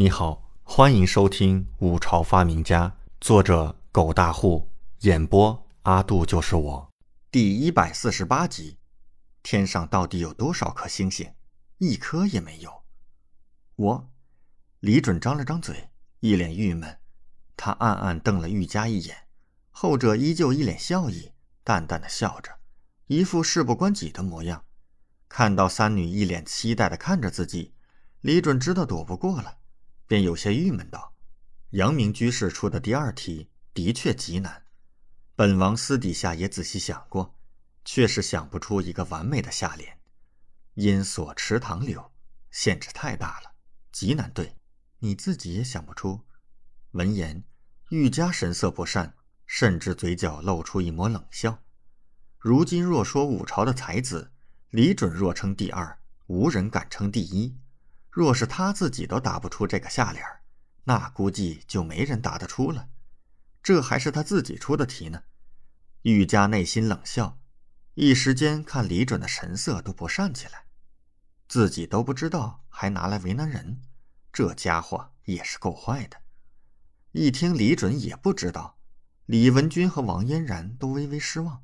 你好，欢迎收听《五朝发明家》，作者狗大户，演播阿杜就是我，第一百四十八集。天上到底有多少颗星星？一颗也没有。我，李准张了张嘴，一脸郁闷。他暗暗瞪了玉佳一眼，后者依旧一脸笑意，淡淡的笑着，一副事不关己的模样。看到三女一脸期待的看着自己，李准知道躲不过了。便有些郁闷道：“阳明居士出的第二题的确极难，本王私底下也仔细想过，却是想不出一个完美的下联。因所池塘柳，限制太大了，极难对。你自己也想不出。”闻言，玉家神色不善，甚至嘴角露出一抹冷笑。如今若说五朝的才子，李准若称第二，无人敢称第一。若是他自己都答不出这个下联那估计就没人答得出了。这还是他自己出的题呢。玉家内心冷笑，一时间看李准的神色都不善起来。自己都不知道，还拿来为难人，这家伙也是够坏的。一听李准也不知道，李文君和王嫣然都微微失望。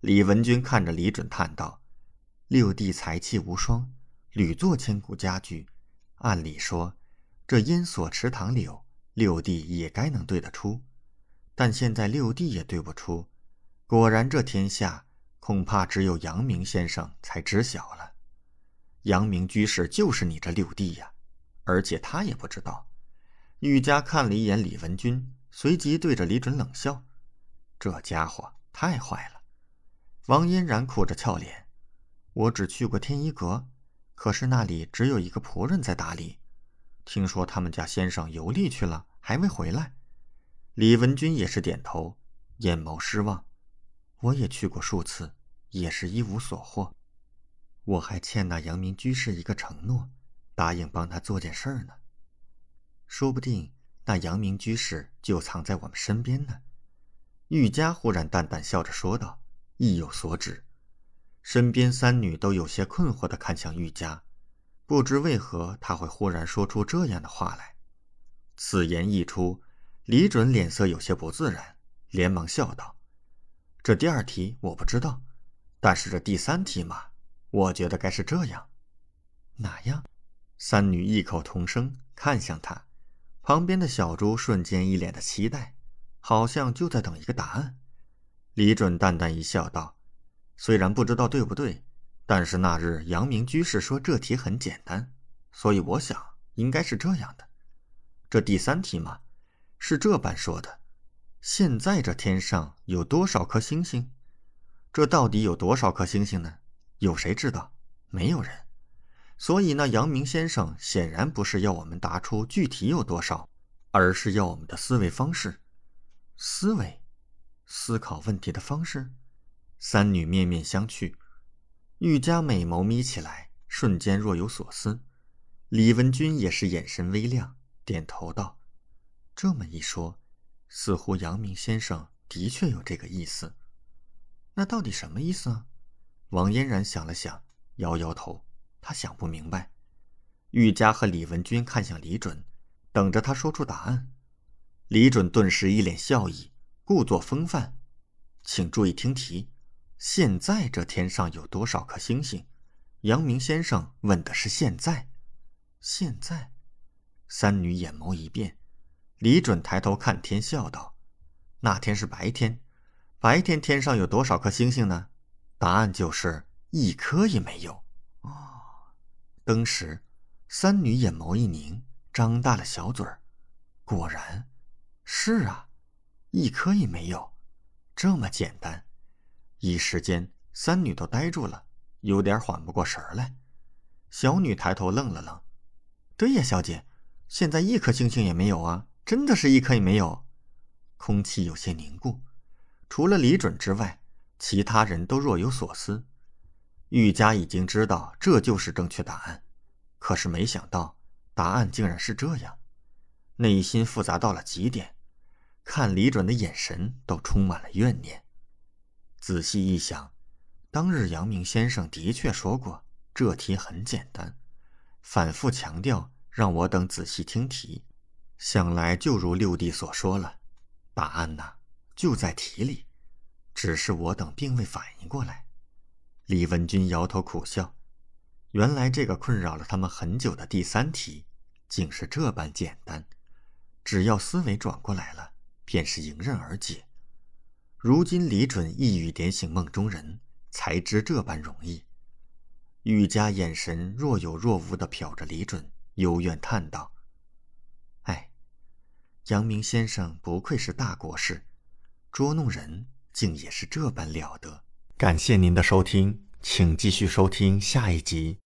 李文君看着李准叹道：“六弟才气无双。”屡作千古佳句，按理说，这烟锁池塘柳，六弟也该能对得出。但现在六弟也对不出，果然这天下恐怕只有阳明先生才知晓了。阳明居士就是你这六弟呀，而且他也不知道。玉家看了一眼李文君，随即对着李准冷笑：“这家伙太坏了。”王嫣然苦着俏脸：“我只去过天一阁。”可是那里只有一个仆人在打理，听说他们家先生游历去了，还没回来。李文君也是点头，眼眸失望。我也去过数次，也是一无所获。我还欠那阳明居士一个承诺，答应帮他做件事儿呢。说不定那阳明居士就藏在我们身边呢。玉家忽然淡淡笑着说道，意有所指。身边三女都有些困惑的看向玉家，不知为何他会忽然说出这样的话来。此言一出，李准脸色有些不自然，连忙笑道：“这第二题我不知道，但是这第三题嘛，我觉得该是这样。哪样？”三女异口同声看向他，旁边的小猪瞬间一脸的期待，好像就在等一个答案。李准淡淡一笑，道。虽然不知道对不对，但是那日阳明居士说这题很简单，所以我想应该是这样的。这第三题嘛，是这般说的：现在这天上有多少颗星星？这到底有多少颗星星呢？有谁知道？没有人。所以那阳明先生显然不是要我们答出具体有多少，而是要我们的思维方式，思维，思考问题的方式。三女面面相觑，玉家美眸眯起来，瞬间若有所思。李文君也是眼神微亮，点头道：“这么一说，似乎阳明先生的确有这个意思。那到底什么意思啊？”王嫣然想了想，摇摇头，她想不明白。玉佳和李文君看向李准，等着他说出答案。李准顿时一脸笑意，故作风范：“请注意听题。”现在这天上有多少颗星星？阳明先生问的是现在。现在，三女眼眸一变，李准抬头看天，笑道：“那天是白天，白天天上有多少颗星星呢？答案就是一颗也没有。”哦，当时，三女眼眸一凝，张大了小嘴儿。果然，是啊，一颗也没有，这么简单。一时间，三女都呆住了，有点缓不过神来。小女抬头愣了愣：“对呀，小姐，现在一颗星星也没有啊，真的是一颗也没有。”空气有些凝固，除了李准之外，其他人都若有所思。玉家已经知道这就是正确答案，可是没想到答案竟然是这样，内心复杂到了极点，看李准的眼神都充满了怨念。仔细一想，当日阳明先生的确说过这题很简单，反复强调让我等仔细听题。想来就如六弟所说了，答案呢就在题里，只是我等并未反应过来。李文君摇头苦笑，原来这个困扰了他们很久的第三题，竟是这般简单，只要思维转过来了，便是迎刃而解。如今李准一语点醒梦中人，才知这般容易。玉家眼神若有若无地瞟着李准，幽怨叹道：“哎，阳明先生不愧是大国士，捉弄人竟也是这般了得。”感谢您的收听，请继续收听下一集。